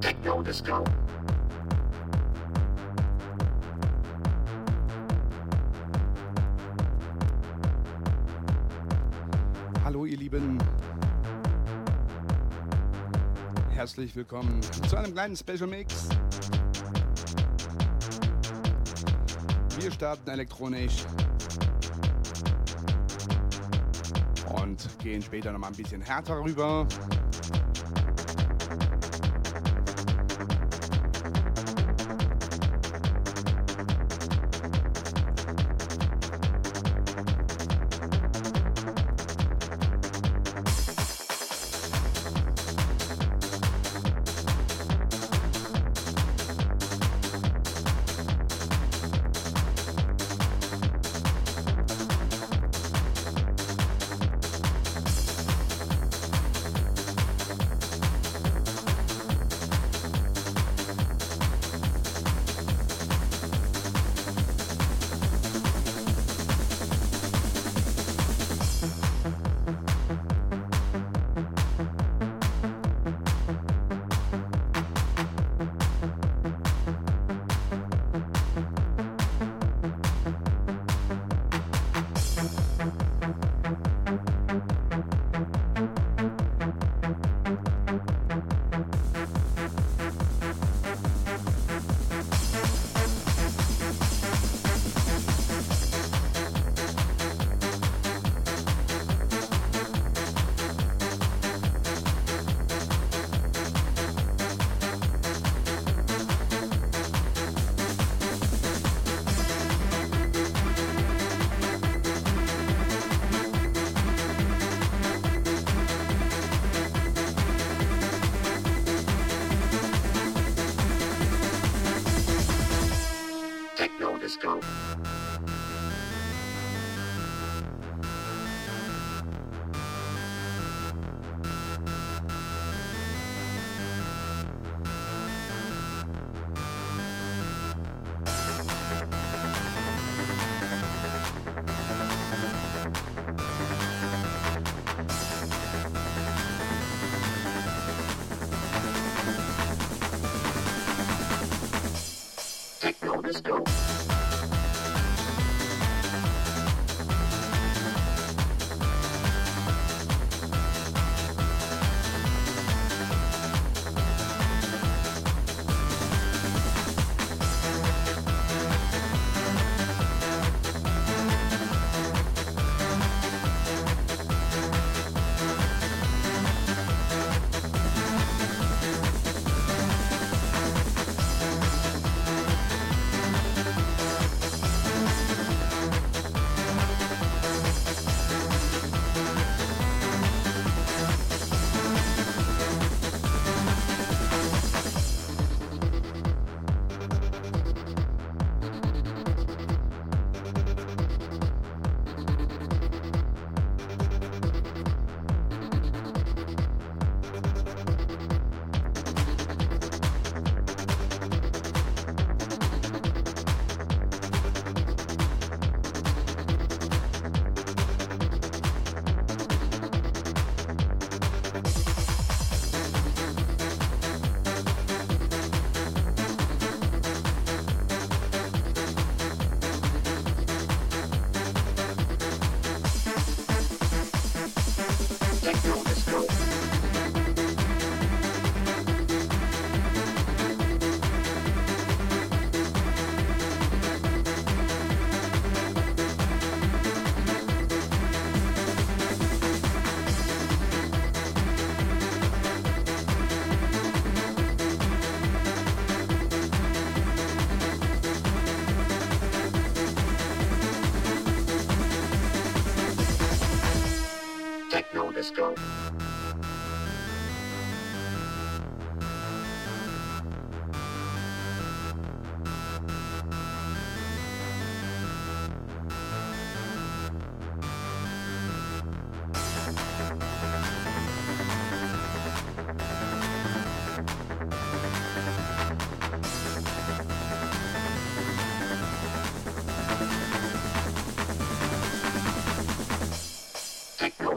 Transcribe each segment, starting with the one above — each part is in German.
Techno Disco. Hallo ihr Lieben. Herzlich willkommen zu einem kleinen Special Mix. Wir starten elektronisch und gehen später noch mal ein bisschen härter rüber. go. Francisco.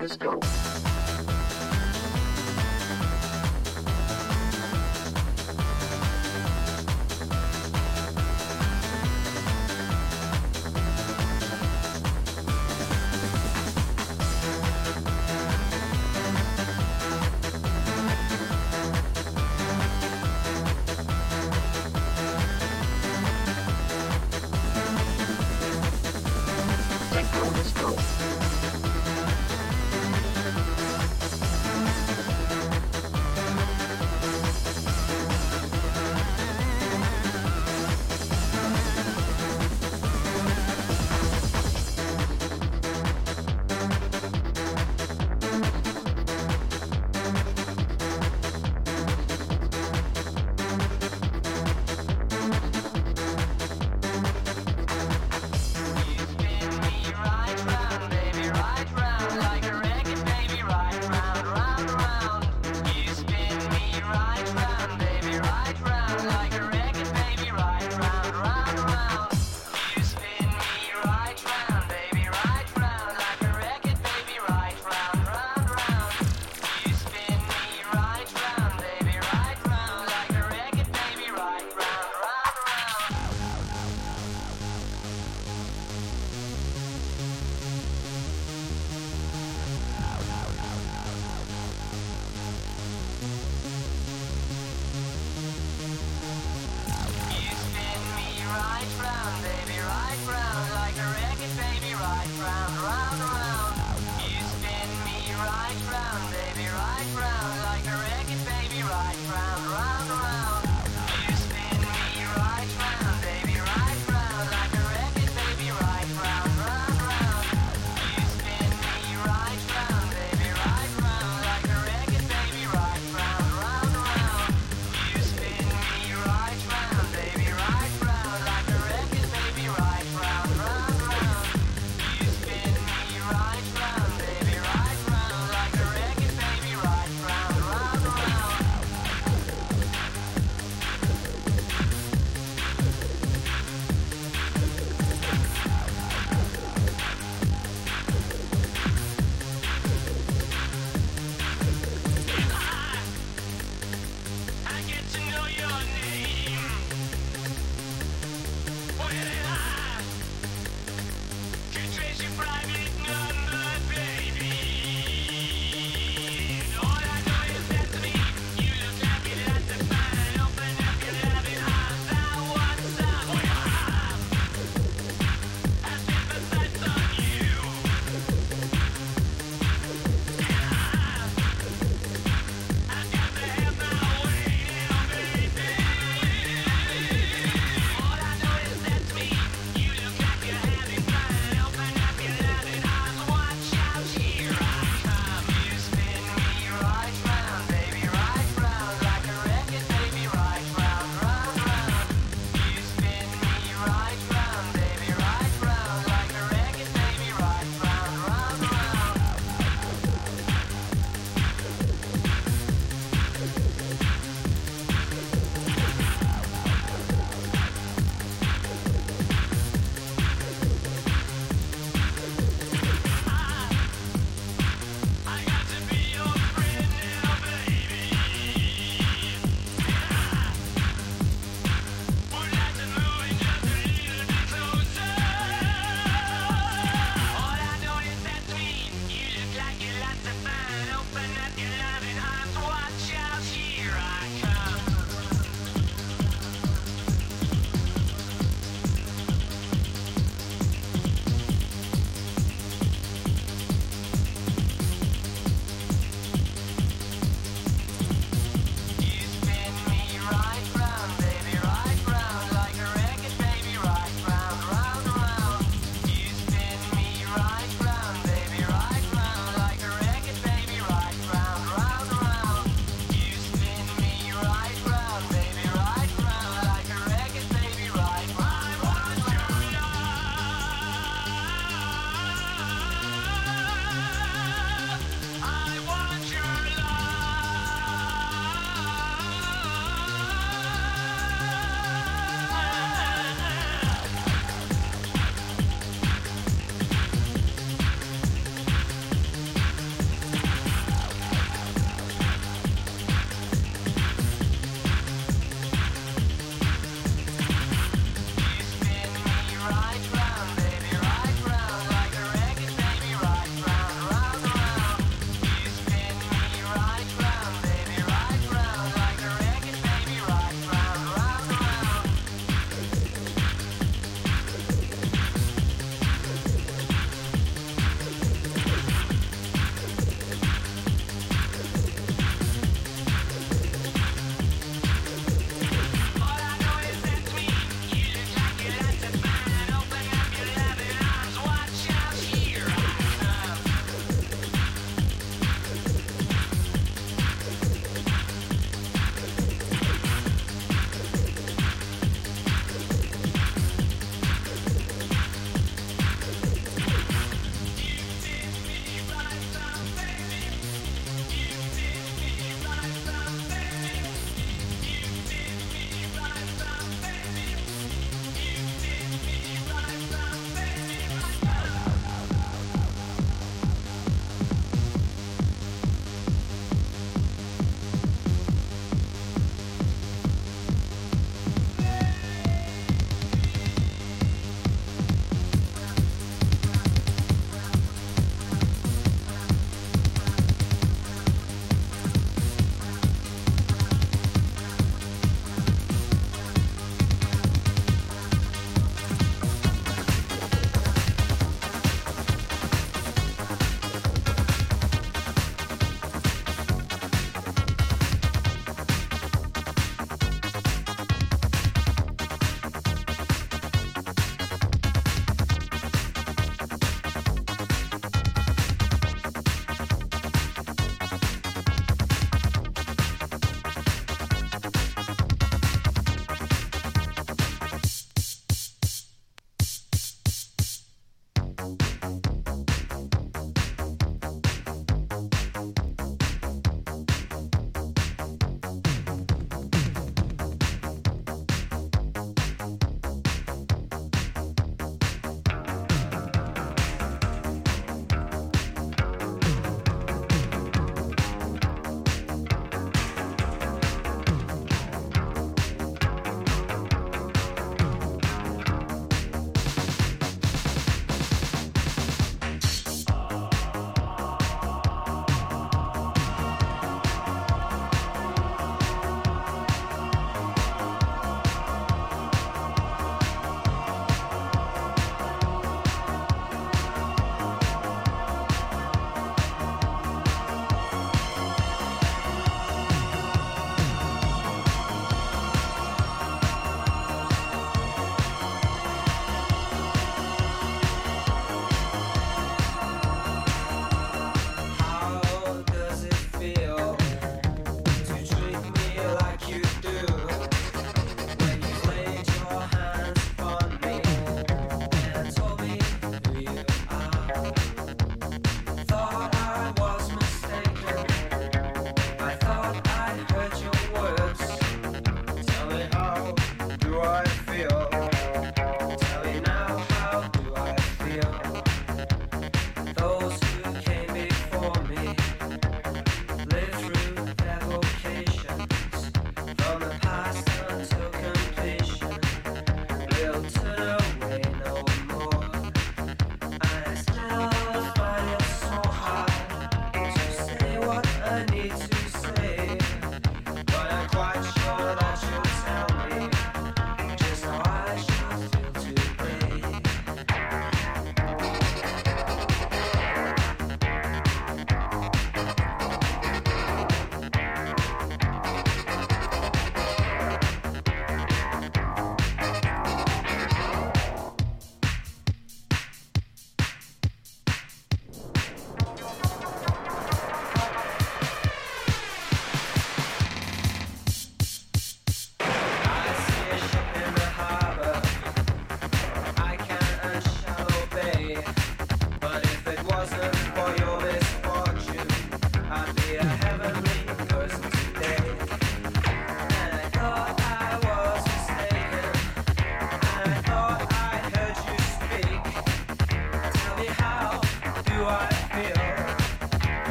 Let's go.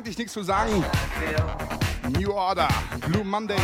Eigentlich nichts zu sagen. New Order, Blue Monday.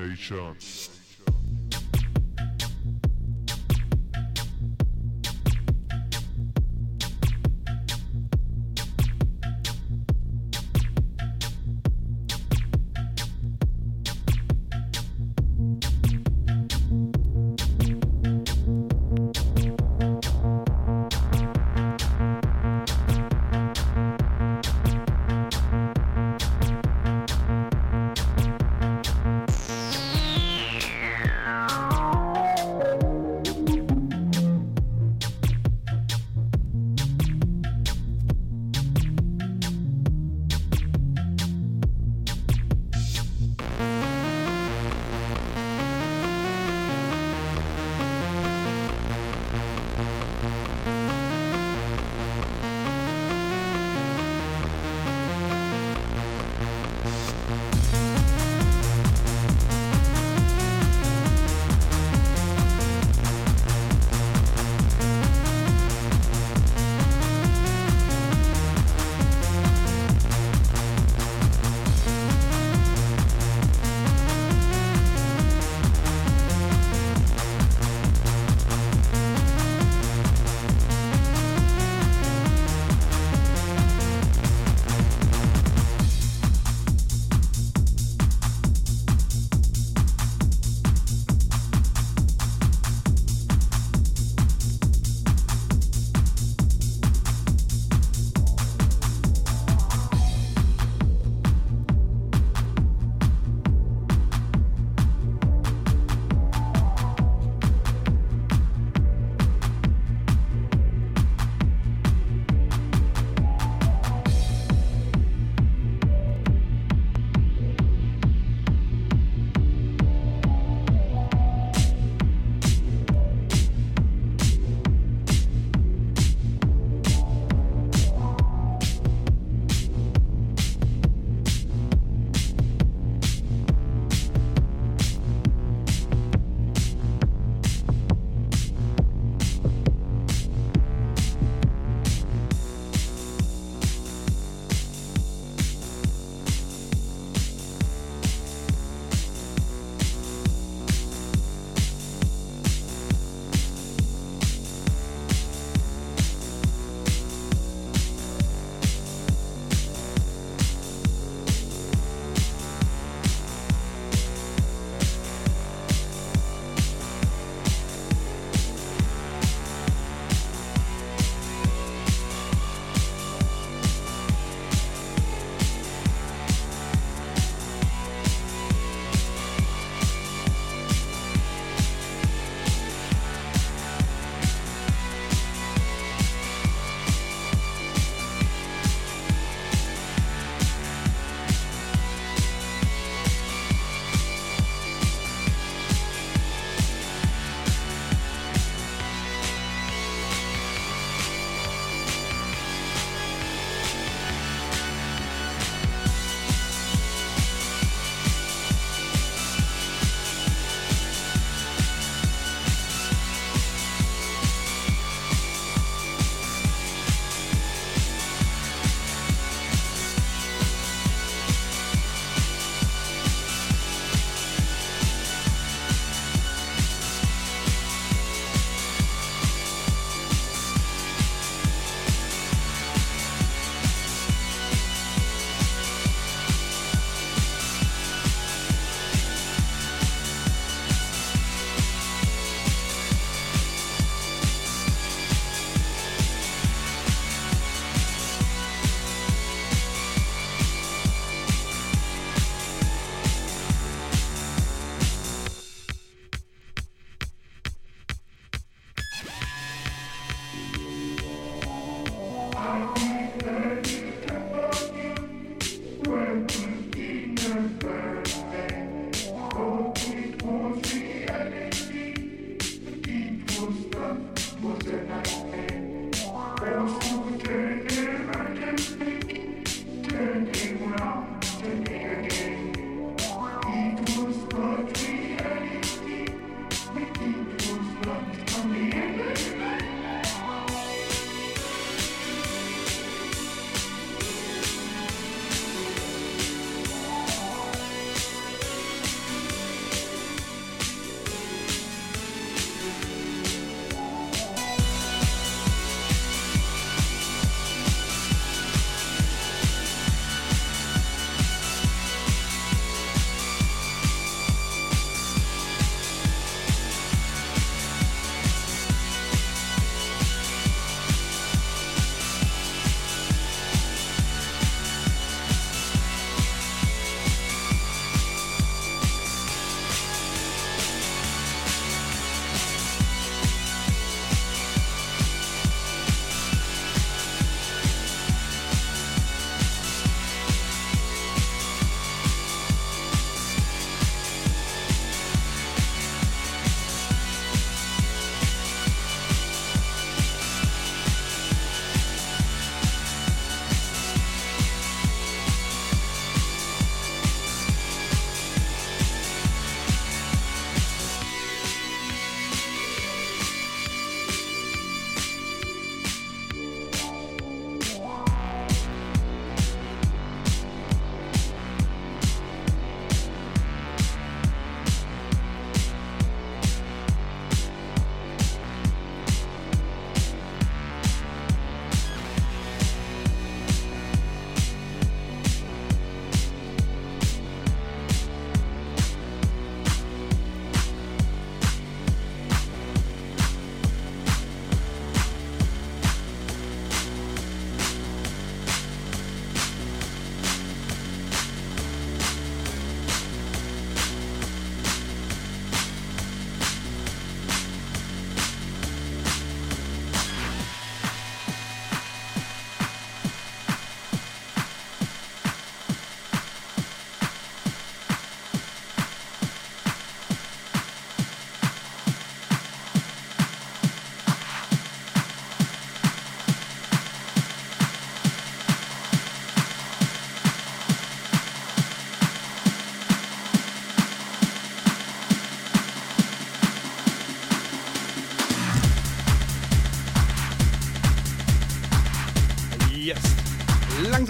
Nation.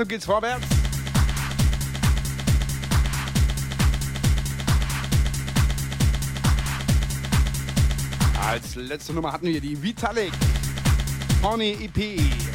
So geht's vorwärts. Als letzte Nummer hatten wir die Vitalik Pony EP.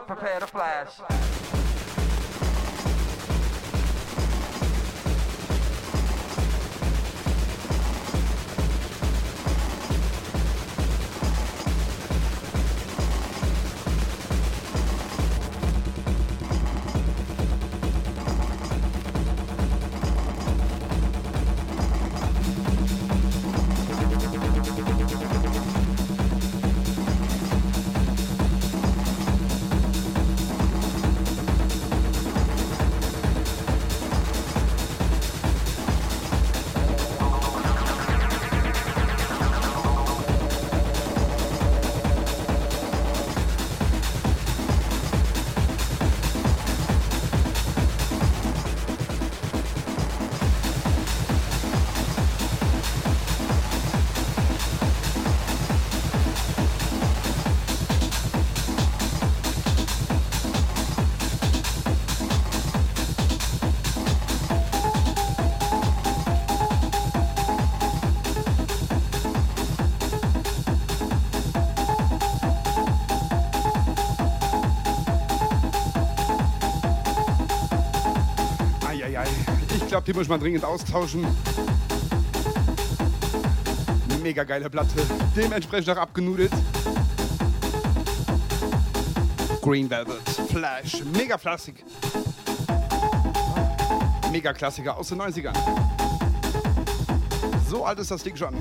Prepare to flash. Die muss man dringend austauschen. Mega geile Platte. Dementsprechend auch abgenudelt. Green Velvet, Flash, mega Klassik. Mega Klassiker aus den 90ern. So alt ist das Ding schon.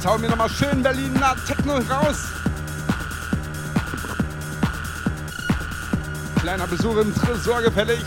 Jetzt hauen wir nochmal schön Berliner Techno raus. Kleiner Besuch im Tresor gefällig.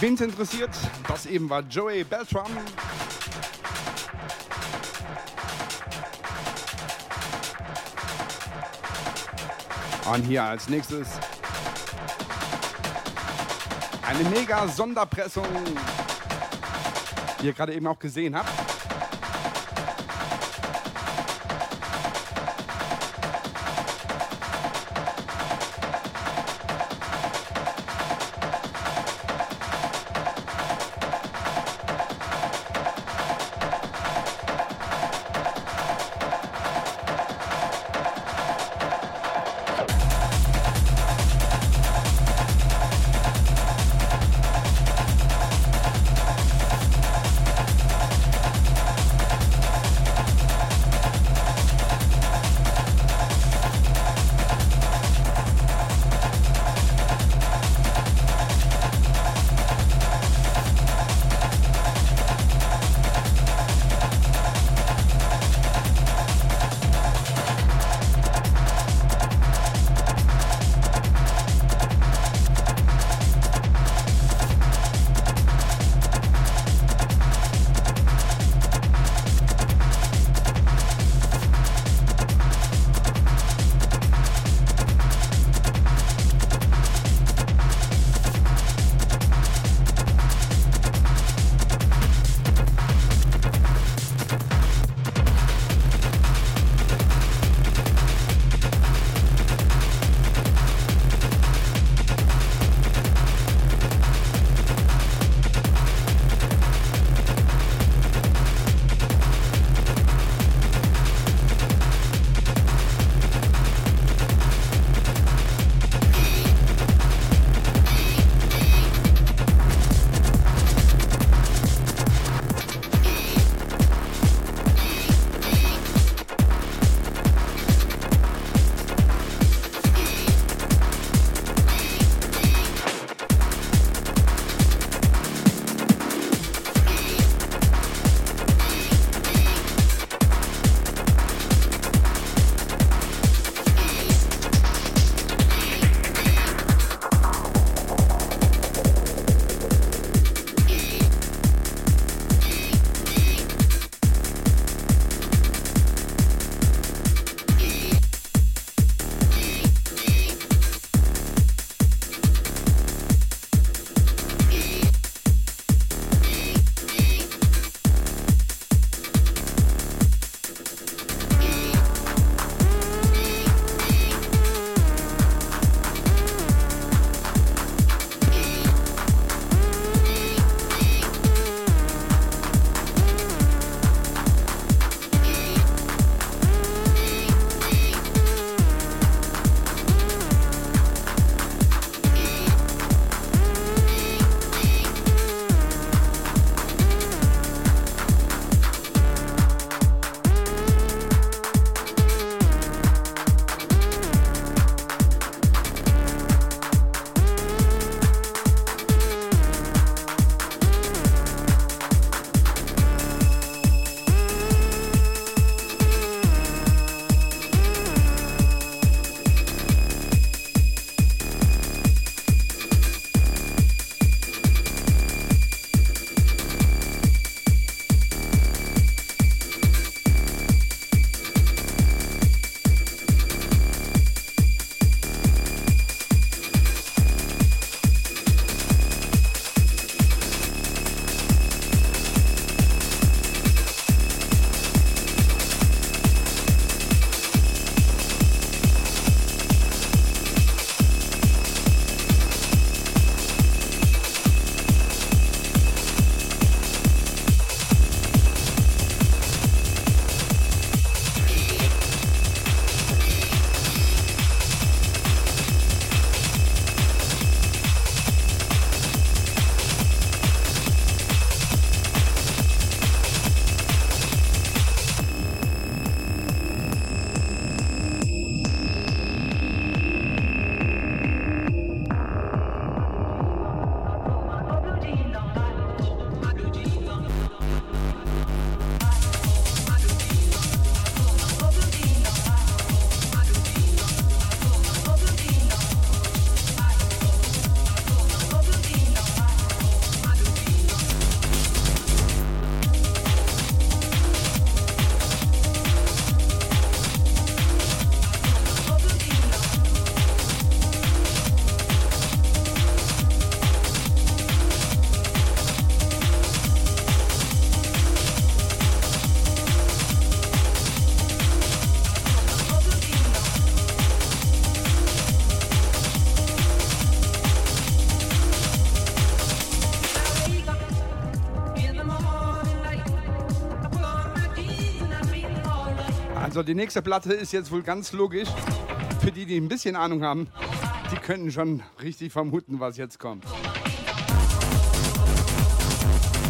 Wen es interessiert, das eben war Joey Beltram. Und hier als nächstes eine mega Sonderpressung, die ihr gerade eben auch gesehen habt. Also die nächste Platte ist jetzt wohl ganz logisch. Für die, die ein bisschen Ahnung haben, die können schon richtig vermuten, was jetzt kommt.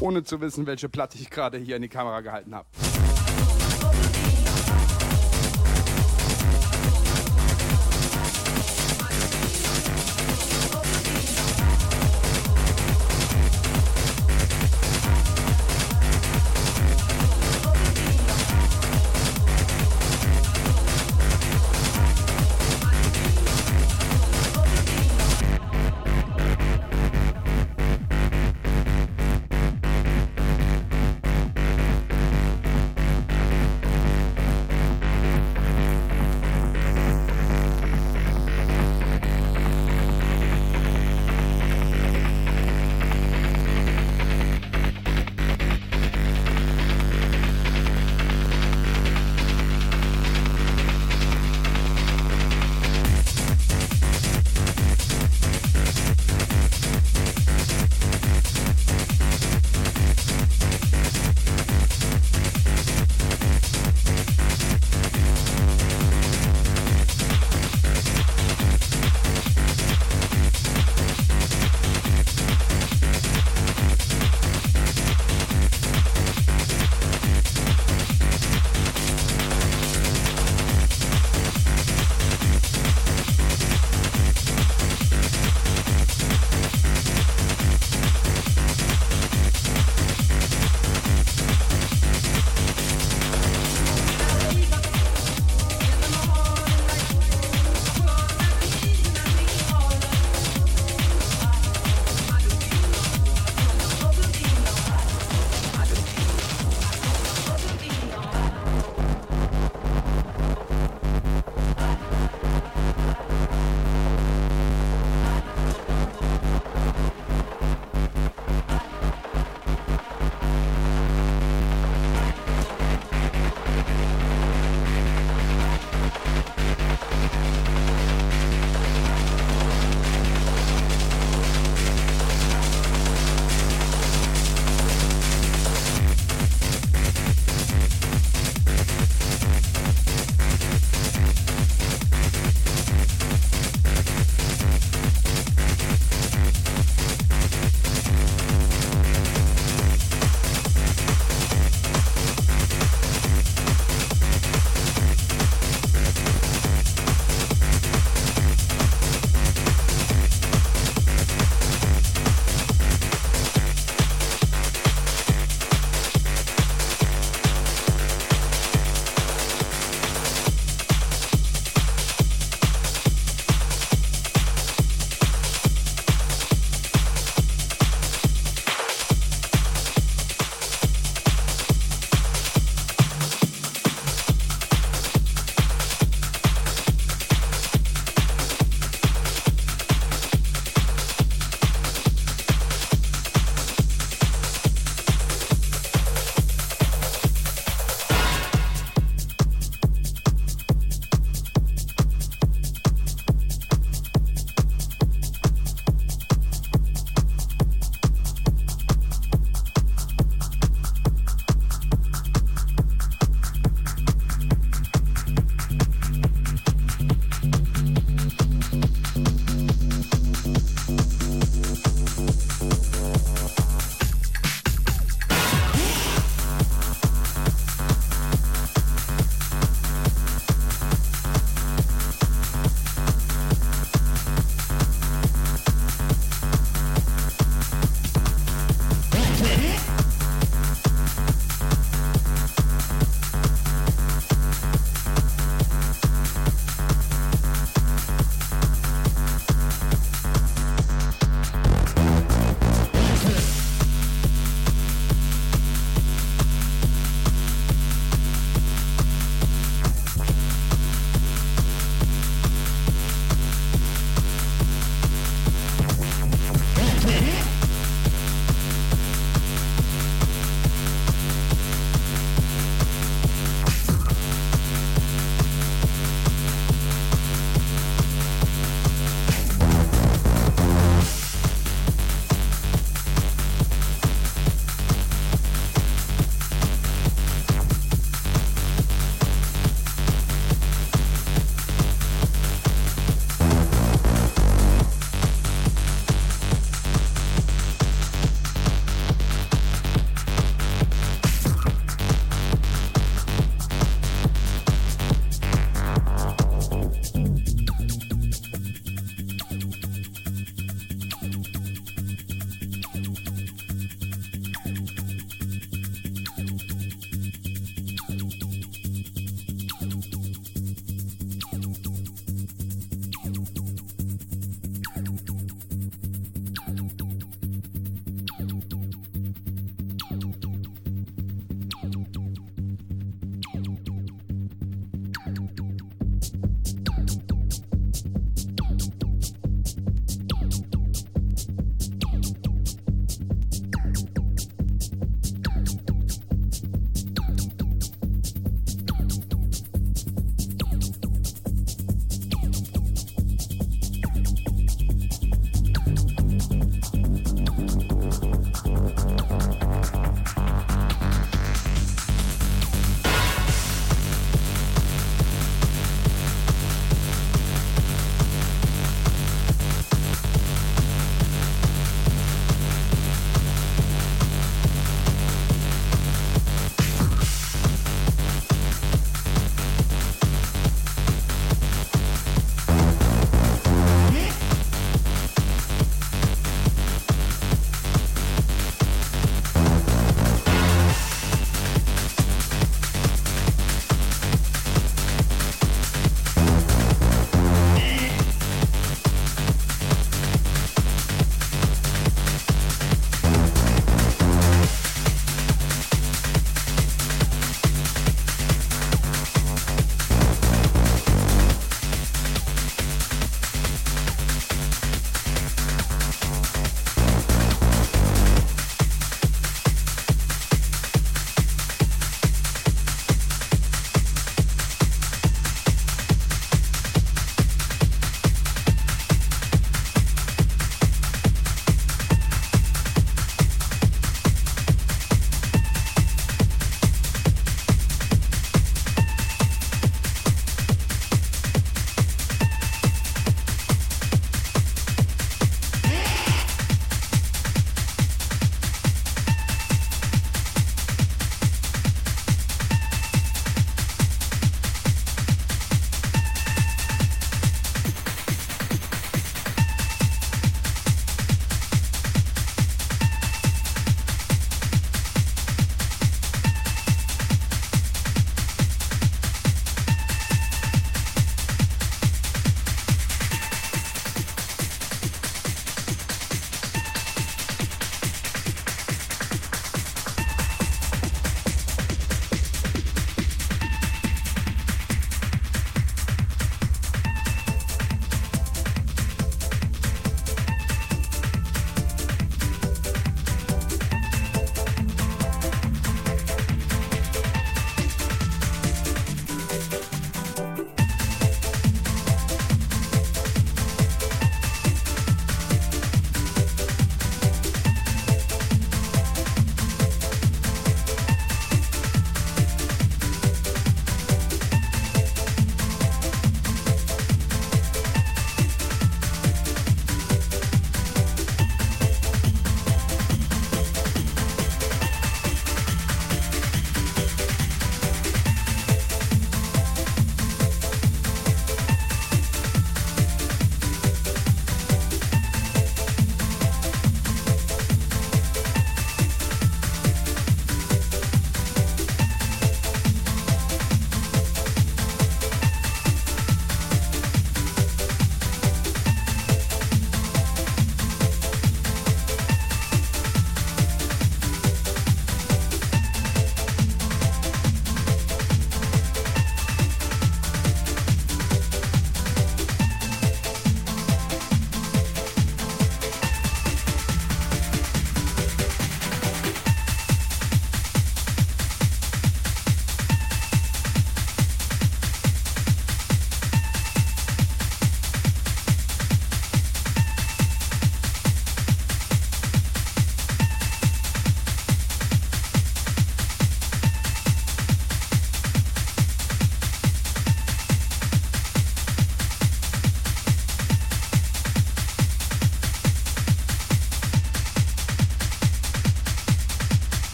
Ohne zu wissen, welche Platte ich gerade hier in die Kamera gehalten habe.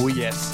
Oh yes.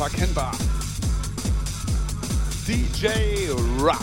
Unverkennbar. DJ Rush.